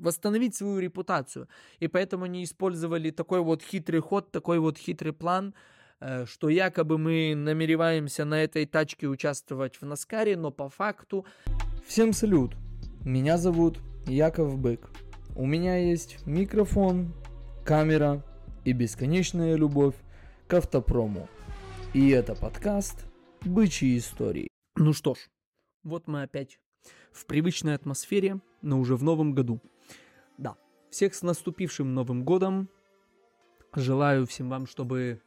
восстановить свою репутацию. И поэтому они использовали такой вот хитрый ход, такой вот хитрый план, э, что якобы мы намереваемся на этой тачке участвовать в Наскаре, но по факту... Всем салют! Меня зовут Яков Бык. У меня есть микрофон, камера и бесконечная любовь к автопрому. И это подкаст «Бычьи истории». Ну что ж, вот мы опять в привычной атмосфере, но уже в новом году. Да, всех с наступившим Новым Годом. Желаю всем вам, чтобы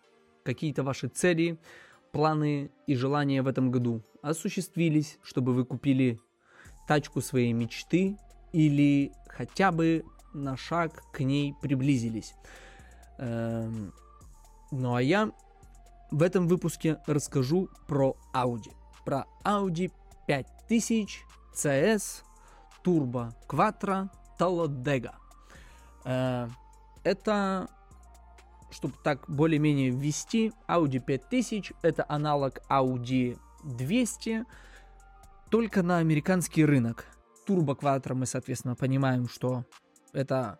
какие-то ваши цели, планы и желания в этом году осуществились, чтобы вы купили тачку своей мечты или хотя бы на шаг к ней приблизились. Эм, ну а я в этом выпуске расскажу про Audi. Про Audi 5000 CS Turbo Quattro Talladega. Э, это, чтобы так более-менее ввести, Audi 5000 это аналог Audi 200, только на американский рынок. Quattro мы, соответственно, понимаем, что это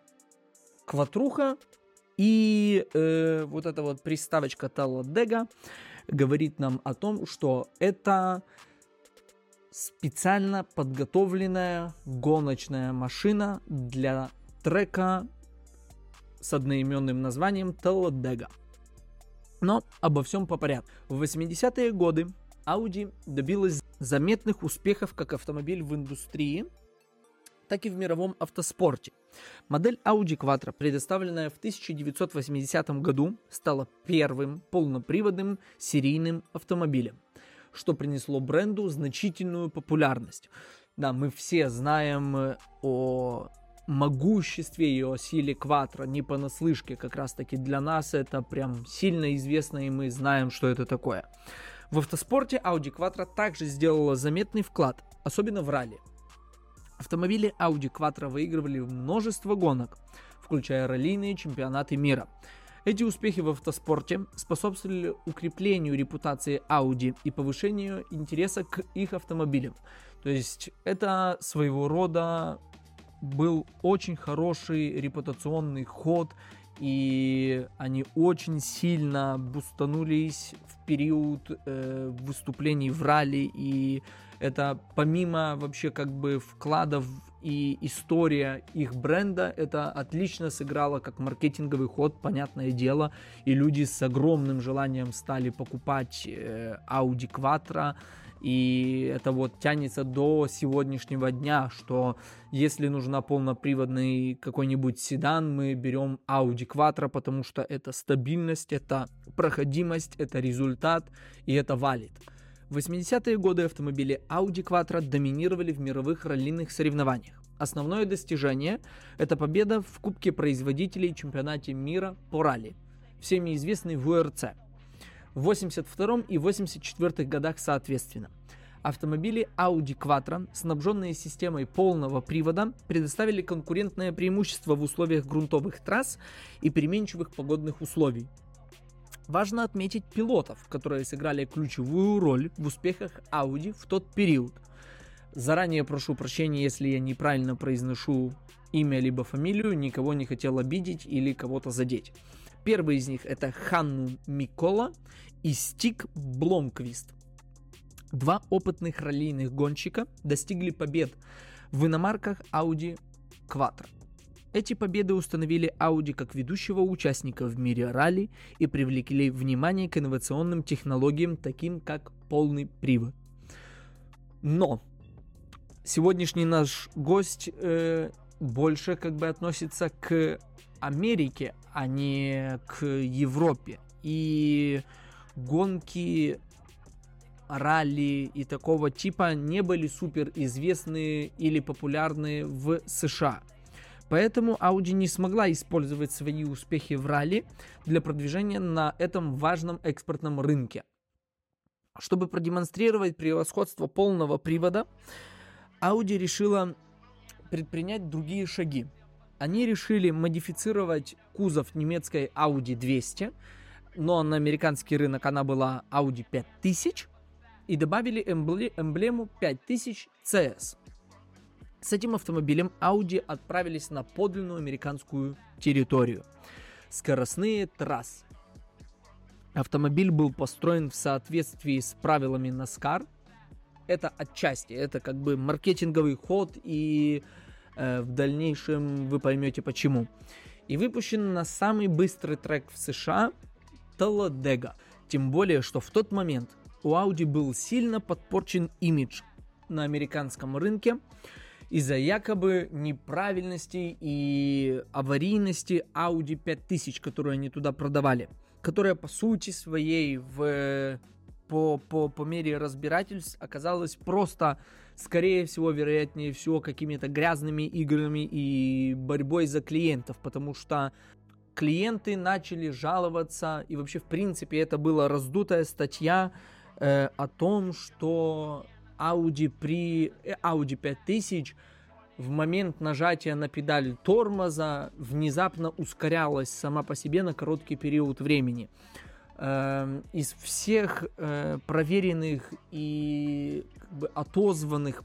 кватруха, и э, вот эта вот приставочка Talladega говорит нам о том, что это специально подготовленная гоночная машина для трека с одноименным названием Talladega. Но обо всем по порядку. В 80-е годы Audi добилась заметных успехов как автомобиль в индустрии, так и в мировом автоспорте. Модель Audi Quattro, предоставленная в 1980 году, стала первым полноприводным серийным автомобилем что принесло бренду значительную популярность. Да, мы все знаем э, о могуществе и о силе Кватро не понаслышке. Как раз таки для нас это прям сильно известно и мы знаем, что это такое. В автоспорте Audi Quattro также сделала заметный вклад, особенно в ралли. Автомобили Audi Quattro выигрывали множество гонок, включая раллийные чемпионаты мира. Эти успехи в автоспорте способствовали укреплению репутации Audi и повышению интереса к их автомобилям. То есть это своего рода был очень хороший репутационный ход, и они очень сильно бустанулись в период э, выступлений в ралли, и это помимо вообще как бы вкладов и история их бренда, это отлично сыграло как маркетинговый ход, понятное дело, и люди с огромным желанием стали покупать э, Audi Quattro, и это вот тянется до сегодняшнего дня, что если нужна полноприводный какой-нибудь седан, мы берем Audi Quattro, потому что это стабильность, это проходимость, это результат, и это валит. В 80-е годы автомобили Audi Quattro доминировали в мировых раллиных соревнованиях. Основное достижение – это победа в Кубке производителей чемпионате мира по ралли, всеми известный ВРЦ, в 82 и 84 годах соответственно. Автомобили Audi Quattro, снабженные системой полного привода, предоставили конкурентное преимущество в условиях грунтовых трасс и переменчивых погодных условий, Важно отметить пилотов, которые сыграли ключевую роль в успехах Audi в тот период. Заранее прошу прощения, если я неправильно произношу имя либо фамилию, никого не хотел обидеть или кого-то задеть. Первый из них это Ханну Микола и Стик Бломквист. Два опытных раллийных гонщика достигли побед в иномарках Audi Quattro. Эти победы установили Audi как ведущего участника в мире ралли и привлекли внимание к инновационным технологиям, таким как полный привод. Но сегодняшний наш гость э, больше как бы относится к Америке, а не к Европе. И гонки ралли и такого типа не были супер известны или популярны в США. Поэтому Audi не смогла использовать свои успехи в ралли для продвижения на этом важном экспортном рынке. Чтобы продемонстрировать превосходство полного привода, Audi решила предпринять другие шаги. Они решили модифицировать кузов немецкой Audi 200, но на американский рынок она была Audi 5000, и добавили эмблему 5000 CS. С этим автомобилем Audi отправились на подлинную американскую территорию. Скоростные трассы. Автомобиль был построен в соответствии с правилами NASCAR. Это отчасти, это как бы маркетинговый ход, и э, в дальнейшем вы поймете почему. И выпущен на самый быстрый трек в США Talladega. Тем более, что в тот момент у Audi был сильно подпорчен имидж на американском рынке из-за якобы неправильности и аварийности Audi 5000, которую они туда продавали, которая по сути своей в по, по, по мере разбирательств оказалась просто, скорее всего, вероятнее всего, какими-то грязными играми и борьбой за клиентов, потому что клиенты начали жаловаться, и вообще, в принципе, это была раздутая статья э, о том, что Audi при э, Audi 5000 в момент нажатия на педаль тормоза внезапно ускорялась сама по себе на короткий период времени. Э, из всех э, проверенных и отозванных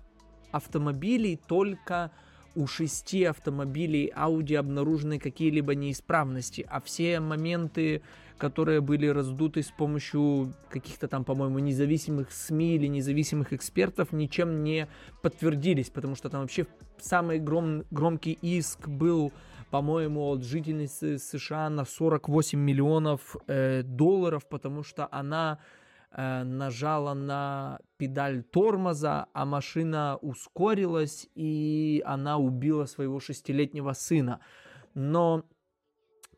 автомобилей только у шести автомобилей Audi обнаружены какие-либо неисправности, а все моменты которые были раздуты с помощью каких-то там, по-моему, независимых СМИ или независимых экспертов, ничем не подтвердились, потому что там вообще самый гром, громкий иск был, по-моему, от жительницы США на 48 миллионов э, долларов, потому что она э, нажала на педаль тормоза, а машина ускорилась, и она убила своего шестилетнего сына. Но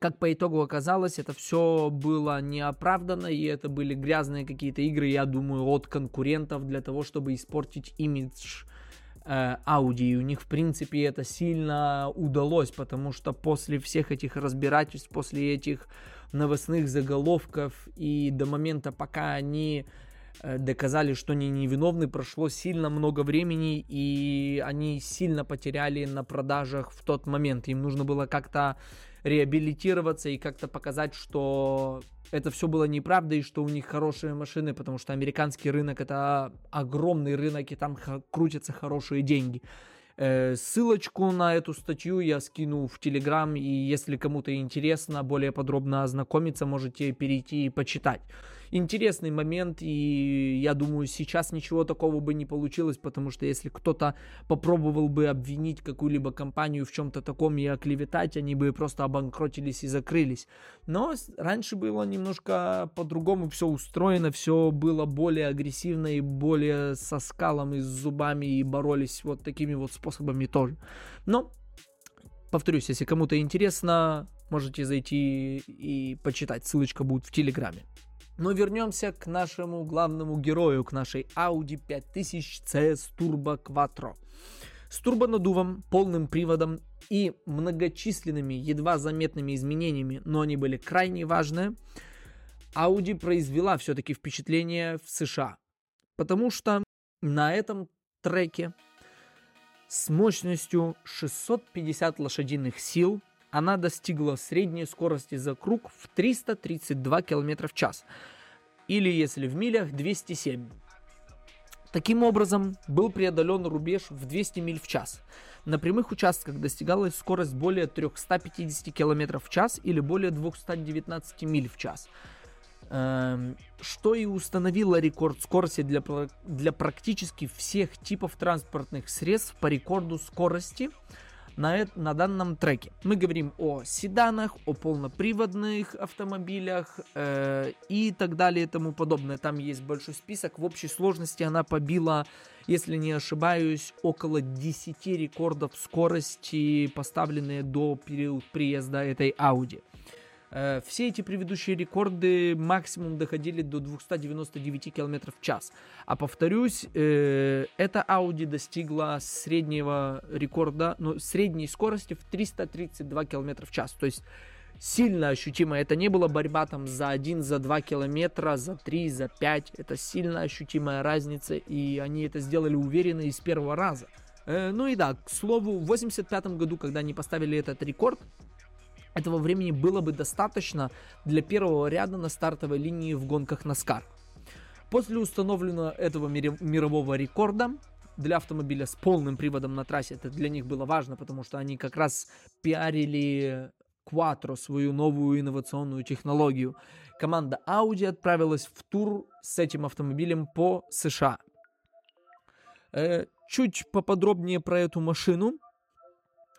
как по итогу оказалось, это все было неоправданно, и это были грязные какие-то игры, я думаю, от конкурентов для того, чтобы испортить имидж э, Audi. И у них, в принципе, это сильно удалось, потому что после всех этих разбирательств, после этих новостных заголовков и до момента, пока они э, доказали, что они невиновны, прошло сильно много времени, и они сильно потеряли на продажах в тот момент. Им нужно было как-то реабилитироваться и как-то показать, что это все было неправда и что у них хорошие машины, потому что американский рынок это огромный рынок и там крутятся хорошие деньги. Э, ссылочку на эту статью я скину в Телеграм, и если кому-то интересно более подробно ознакомиться, можете перейти и почитать интересный момент, и я думаю, сейчас ничего такого бы не получилось, потому что если кто-то попробовал бы обвинить какую-либо компанию в чем-то таком и оклеветать, они бы просто обанкротились и закрылись. Но раньше было немножко по-другому все устроено, все было более агрессивно и более со скалом и с зубами и боролись вот такими вот способами тоже. Но повторюсь, если кому-то интересно, можете зайти и почитать. Ссылочка будет в Телеграме. Но вернемся к нашему главному герою, к нашей Audi 5000 CS Turbo Quattro. С турбонаддувом, полным приводом и многочисленными, едва заметными изменениями, но они были крайне важные, Audi произвела все-таки впечатление в США. Потому что на этом треке с мощностью 650 лошадиных сил она достигла средней скорости за круг в 332 км в час. Или, если в милях, 207. Таким образом, был преодолен рубеж в 200 миль в час. На прямых участках достигалась скорость более 350 км в час или более 219 миль в час. Эм, что и установило рекорд скорости для, для практически всех типов транспортных средств по рекорду скорости – на, на данном треке. Мы говорим о седанах, о полноприводных автомобилях э, и так далее и тому подобное. Там есть большой список. В общей сложности она побила, если не ошибаюсь, около 10 рекордов скорости, поставленные до период приезда этой Audi. Э, все эти предыдущие рекорды максимум доходили до 299 км в час. А повторюсь, э, эта Audi достигла среднего рекорда, ну, средней скорости в 332 км в час. То есть сильно ощутимо. Это не была борьба там за 1, за 2 километра, за 3, за 5. Это сильно ощутимая разница, и они это сделали уверенно и с первого раза. Э, ну и да, к слову, в 85 году, когда они поставили этот рекорд, этого времени было бы достаточно для первого ряда на стартовой линии в гонках NASCAR. После установленного этого мирового рекорда для автомобиля с полным приводом на трассе. Это для них было важно, потому что они как раз пиарили Quattro, свою новую инновационную технологию. Команда Audi отправилась в тур с этим автомобилем по США. Э, чуть поподробнее про эту машину.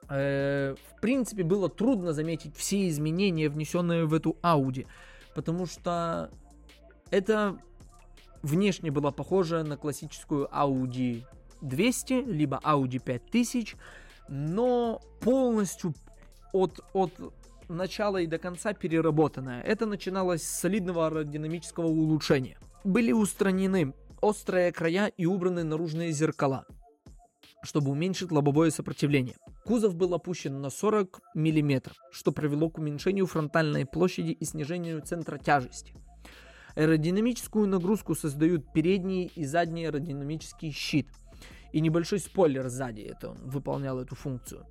Э, в принципе, было трудно заметить все изменения, внесенные в эту Audi, потому что это внешне было похоже на классическую Audi 200, либо Audi 5000, но полностью от, от начала и до конца переработанная. Это начиналось с солидного аэродинамического улучшения. Были устранены острые края и убраны наружные зеркала, чтобы уменьшить лобовое сопротивление. Кузов был опущен на 40 мм, что привело к уменьшению фронтальной площади и снижению центра тяжести. Аэродинамическую нагрузку создают передний и задний аэродинамический щит. И небольшой спойлер сзади это он выполнял эту функцию.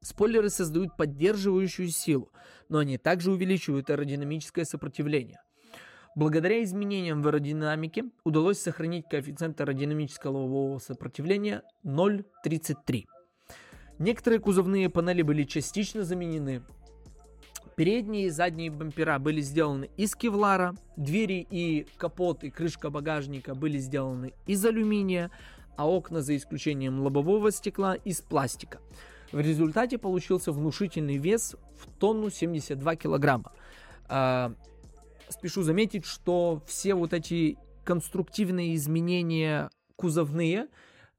Спойлеры создают поддерживающую силу, но они также увеличивают аэродинамическое сопротивление. Благодаря изменениям в аэродинамике удалось сохранить коэффициент аэродинамического сопротивления 0,33. Некоторые кузовные панели были частично заменены. Передние и задние бампера были сделаны из кевлара, двери и капот и крышка багажника были сделаны из алюминия, а окна за исключением лобового стекла из пластика. В результате получился внушительный вес в тонну 72 килограмма. Спешу заметить, что все вот эти конструктивные изменения кузовные,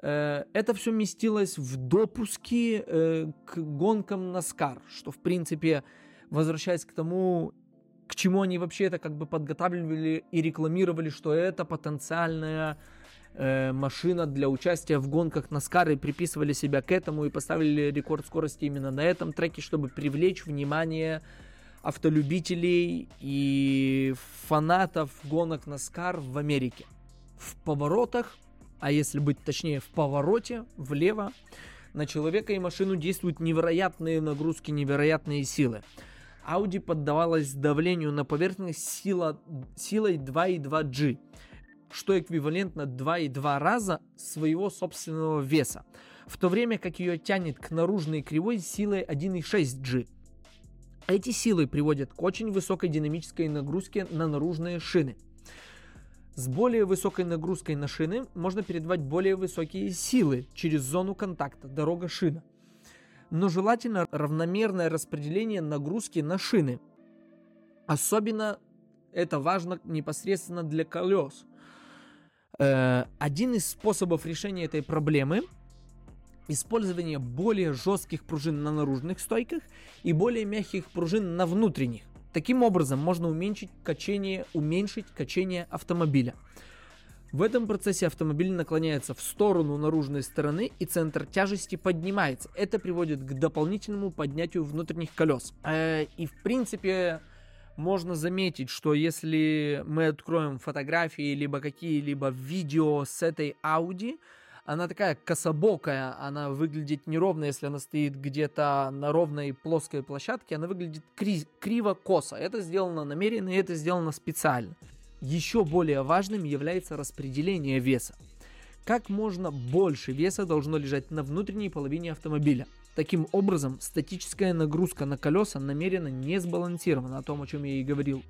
э, это все местилось в допуске э, к гонкам NASCAR, что в принципе, возвращаясь к тому, к чему они вообще это как бы подготавливали и рекламировали, что это потенциальная э, машина для участия в гонках NASCAR и приписывали себя к этому и поставили рекорд скорости именно на этом треке, чтобы привлечь внимание автолюбителей и фанатов гонок NASCAR в Америке. В поворотах, а если быть точнее в повороте влево, на человека и машину действуют невероятные нагрузки, невероятные силы. Audi поддавалась давлению на поверхность сила, силой 2,2G что эквивалентно 2,2 раза своего собственного веса, в то время как ее тянет к наружной кривой силой 1,6G. Эти силы приводят к очень высокой динамической нагрузке на наружные шины. С более высокой нагрузкой на шины можно передавать более высокие силы через зону контакта, дорога шина. Но желательно равномерное распределение нагрузки на шины. Особенно это важно непосредственно для колес – Э, один из способов решения этой проблемы использование более жестких пружин на наружных стойках и более мягких пружин на внутренних. Таким образом можно уменьшить качение, уменьшить качение автомобиля. В этом процессе автомобиль наклоняется в сторону наружной стороны и центр тяжести поднимается. Это приводит к дополнительному поднятию внутренних колес. Э, и в принципе можно заметить, что если мы откроем фотографии либо какие-либо видео с этой Audi, она такая кособокая, она выглядит неровно, если она стоит где-то на ровной плоской площадке, она выглядит кри- криво-косо. Это сделано намеренно и это сделано специально. Еще более важным является распределение веса. Как можно больше веса должно лежать на внутренней половине автомобиля. Таким образом, статическая нагрузка на колеса намеренно не сбалансирована, о том, о чем я и говорил.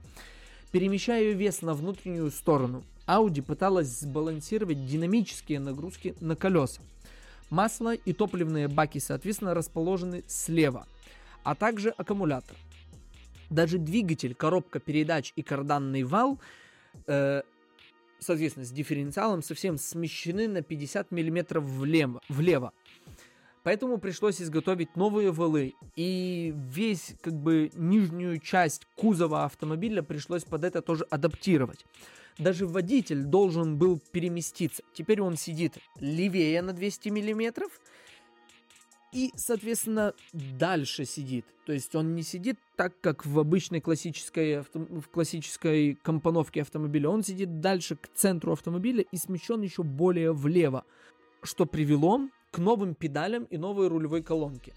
Перемещая вес на внутреннюю сторону, Audi пыталась сбалансировать динамические нагрузки на колеса. Масло и топливные баки, соответственно, расположены слева, а также аккумулятор. Даже двигатель, коробка передач и карданный вал, э, соответственно, с дифференциалом совсем смещены на 50 мм влево. влево. Поэтому пришлось изготовить новые валы, и весь, как бы, нижнюю часть кузова автомобиля пришлось под это тоже адаптировать. Даже водитель должен был переместиться. Теперь он сидит левее на 200 миллиметров и, соответственно, дальше сидит. То есть он не сидит так, как в обычной классической, в классической компоновке автомобиля. Он сидит дальше к центру автомобиля и смещен еще более влево, что привело к новым педалям и новой рулевой колонке.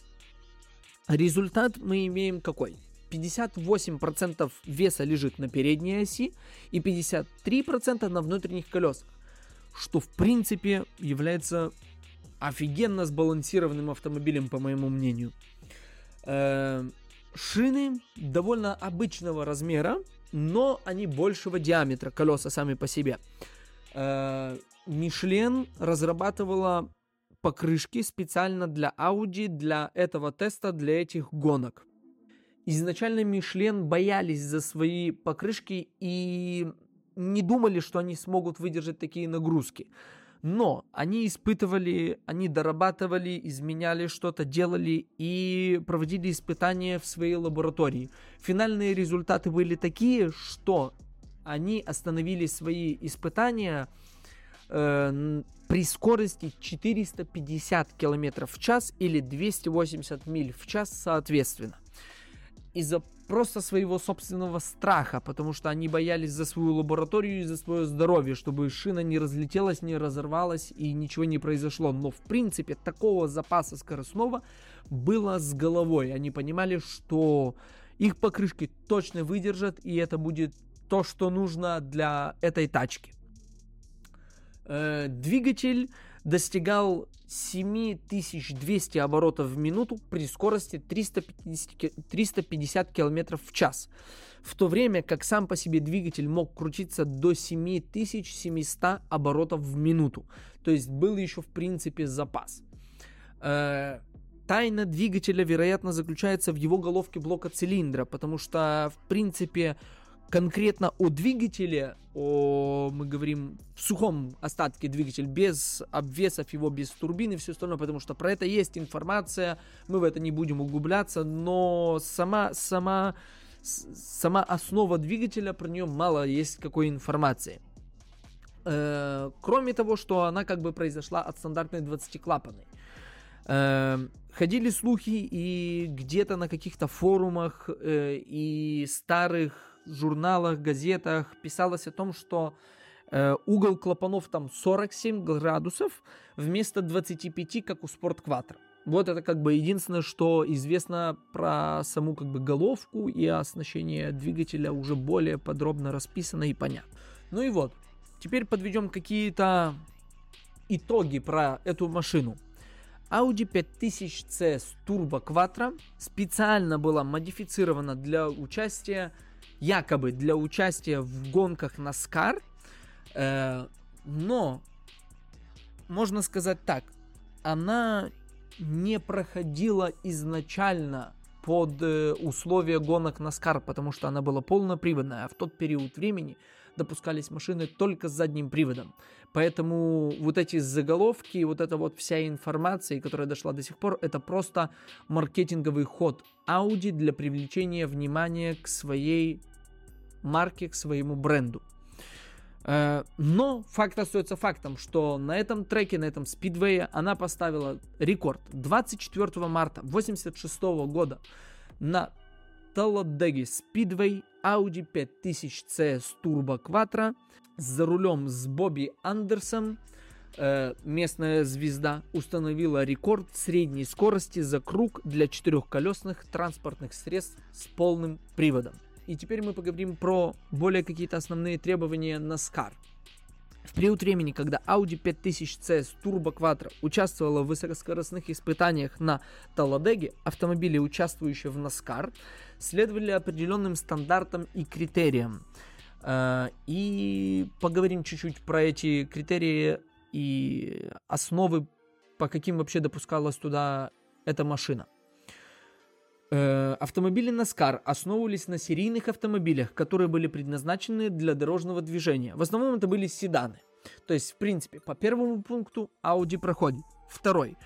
Результат мы имеем какой? 58% веса лежит на передней оси и 53% на внутренних колесах. что в принципе является офигенно сбалансированным автомобилем, по моему мнению. Э, шины довольно обычного размера, но они большего диаметра, колеса сами по себе. Э, Мишлен разрабатывала покрышки специально для Audi, для этого теста, для этих гонок. Изначально Мишлен боялись за свои покрышки и не думали, что они смогут выдержать такие нагрузки. Но они испытывали, они дорабатывали, изменяли что-то, делали и проводили испытания в своей лаборатории. Финальные результаты были такие, что они остановили свои испытания э, при скорости 450 км в час или 280 миль в час соответственно. Из-за просто своего собственного страха, потому что они боялись за свою лабораторию и за свое здоровье, чтобы шина не разлетелась, не разорвалась и ничего не произошло. Но в принципе такого запаса скоростного было с головой. Они понимали, что их покрышки точно выдержат, и это будет то, что нужно для этой тачки. Э, двигатель достигал 7200 оборотов в минуту при скорости 350, 350 км в час. В то время как сам по себе двигатель мог крутиться до 7700 оборотов в минуту. То есть был еще в принципе запас. Э, тайна двигателя, вероятно, заключается в его головке блока цилиндра, потому что, в принципе, конкретно о двигателе, о, мы говорим, в сухом остатке двигателя, без обвесов его, без турбины и все остальное, потому что про это есть информация, мы в это не будем углубляться, но сама, сама, сама основа двигателя, про нее мало есть какой информации. Э, кроме того, что она как бы произошла от стандартной 20-клапанной. Э, ходили слухи и где-то на каких-то форумах э, и старых журналах, газетах писалось о том, что э, угол клапанов там 47 градусов вместо 25, как у Quattro. Вот это как бы единственное, что известно про саму как бы головку и оснащение двигателя уже более подробно расписано и понятно. Ну и вот, теперь подведем какие-то итоги про эту машину. Audi 5000C с Turbo Quattro специально была модифицирована для участия якобы для участия в гонках Скар, э, но можно сказать так, она не проходила изначально под э, условия гонок на Скар, потому что она была полноприводная, а в тот период времени допускались машины только с задним приводом. Поэтому вот эти заголовки, вот эта вот вся информация, которая дошла до сих пор, это просто маркетинговый ход Audi для привлечения внимания к своей марке, к своему бренду. Э, но факт остается фактом, что на этом треке, на этом спидвее она поставила рекорд 24 марта 1986 года на Талладеге Speedway Audi 5000C с Turbo Quattro за рулем с Бобби Андерсом э, местная звезда установила рекорд средней скорости за круг для четырехколесных транспортных средств с полным приводом. И теперь мы поговорим про более какие-то основные требования на NASCAR. В период времени, когда Audi 5000C с Turbo Quattro участвовала в высокоскоростных испытаниях на Талладеге, автомобили, участвующие в NASCAR, следовали определенным стандартам и критериям. Э, и поговорим чуть-чуть про эти критерии и основы, по каким вообще допускалась туда эта машина. Э, автомобили NASCAR основывались на серийных автомобилях, которые были предназначены для дорожного движения. В основном это были седаны. То есть, в принципе, по первому пункту Audi проходит. Второй.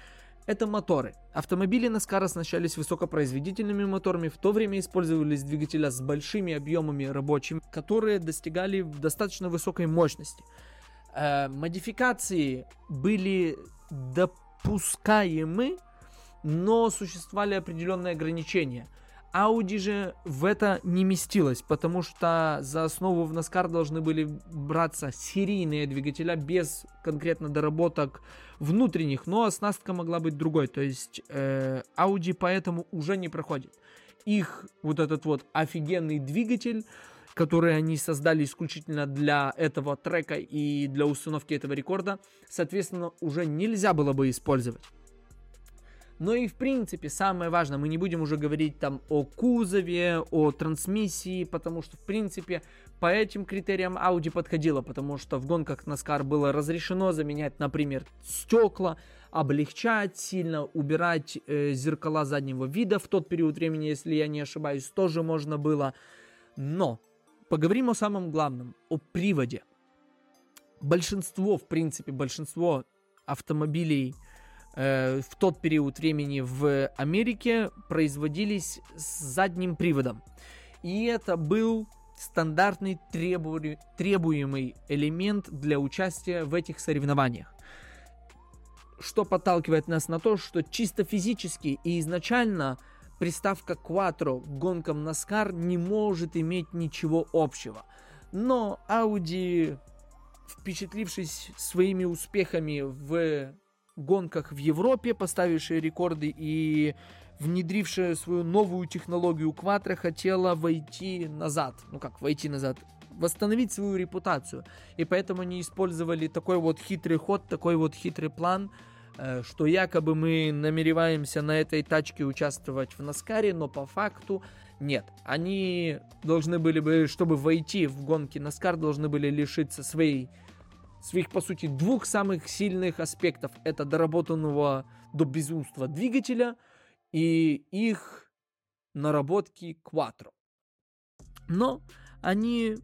Это моторы. Автомобили NASCAR оснащались высокопроизводительными моторами, в то время использовались двигателя с большими объемами рабочими, которые достигали достаточно высокой мощности. Э, модификации были допускаемы но существовали определенные ограничения. Audi же в это не местилась, потому что за основу в NASCAR должны были браться серийные двигателя без конкретно доработок внутренних, но оснастка могла быть другой, то есть э, Audi поэтому уже не проходит. Их вот этот вот офигенный двигатель которые они создали исключительно для этого трека и для установки этого рекорда, соответственно, уже нельзя было бы использовать. Но и в принципе самое важное, мы не будем уже говорить там о кузове, о трансмиссии, потому что в принципе по этим критериям Audi подходила, потому что в гонках NASCAR было разрешено заменять, например, стекла, облегчать сильно, убирать э, зеркала заднего вида в тот период времени, если я не ошибаюсь, тоже можно было. Но поговорим о самом главном, о приводе. Большинство, в принципе, большинство автомобилей э, в тот период времени в Америке производились с задним приводом. И это был стандартный требу... требуемый элемент для участия в этих соревнованиях. Что подталкивает нас на то, что чисто физически и изначально приставка Quattro к гонкам NASCAR не может иметь ничего общего. Но Audi, впечатлившись своими успехами в гонках в Европе, поставившие рекорды и внедрившая свою новую технологию Quattro, хотела войти назад. Ну как, войти назад? Восстановить свою репутацию. И поэтому они использовали такой вот хитрый ход, такой вот хитрый план – Э, что якобы мы намереваемся на этой тачке участвовать в Наскаре, но по факту нет. Они должны были бы, чтобы войти в гонки Наскар, должны были лишиться своей, своих, по сути, двух самых сильных аспектов. Это доработанного до безумства двигателя и их наработки Quattro. Но они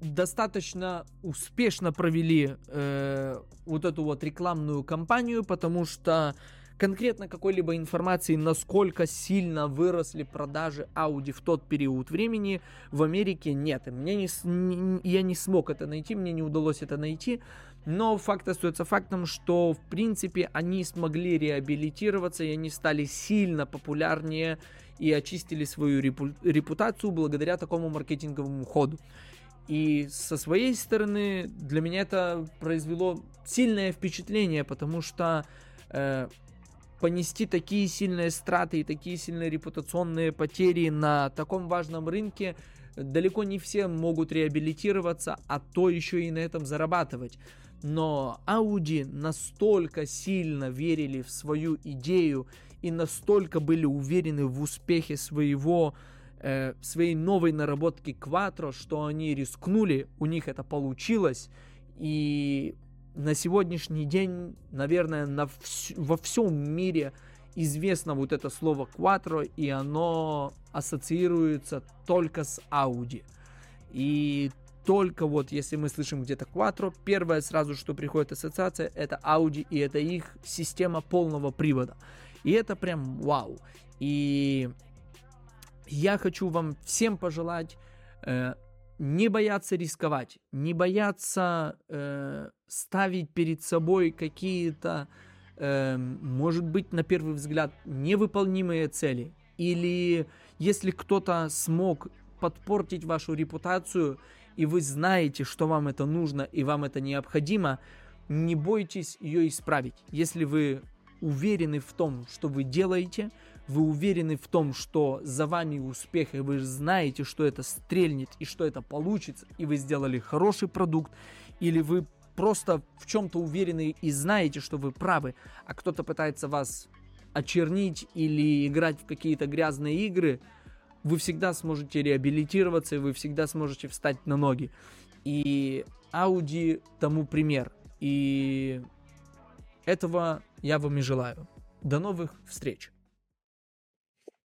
достаточно успешно провели э, вот эту вот рекламную кампанию, потому что конкретно какой-либо информации, насколько сильно выросли продажи Audi в тот период времени в Америке нет. Мне не, не, я не смог это найти, мне не удалось это найти. Но факт остается фактом, что в принципе они смогли реабилитироваться и они стали сильно популярнее и очистили свою репутацию благодаря такому маркетинговому ходу. И со своей стороны для меня это произвело сильное впечатление, потому что э, понести такие сильные страты и такие сильные репутационные потери на таком важном рынке далеко не все могут реабилитироваться, а то еще и на этом зарабатывать. Но Audi настолько сильно верили в свою идею и настолько были уверены в успехе своего э, своей новой наработки Quattro, что они рискнули, у них это получилось, и на сегодняшний день, наверное, на вс- во всем мире известно вот это слово Quattro, и оно ассоциируется только с Audi. И только вот если мы слышим где-то Quattro, первое сразу, что приходит ассоциация, это Audi, и это их система полного привода. И это прям вау. И я хочу вам всем пожелать э, не бояться рисковать, не бояться э, ставить перед собой какие-то, э, может быть, на первый взгляд, невыполнимые цели. Или если кто-то смог подпортить вашу репутацию, и вы знаете, что вам это нужно и вам это необходимо, не бойтесь ее исправить. Если вы уверены в том, что вы делаете, вы уверены в том, что за вами успех, и вы знаете, что это стрельнет и что это получится, и вы сделали хороший продукт, или вы просто в чем-то уверены и знаете, что вы правы, а кто-то пытается вас очернить или играть в какие-то грязные игры, вы всегда сможете реабилитироваться, и вы всегда сможете встать на ноги. И Audi тому пример. И этого я вам и желаю. До новых встреч!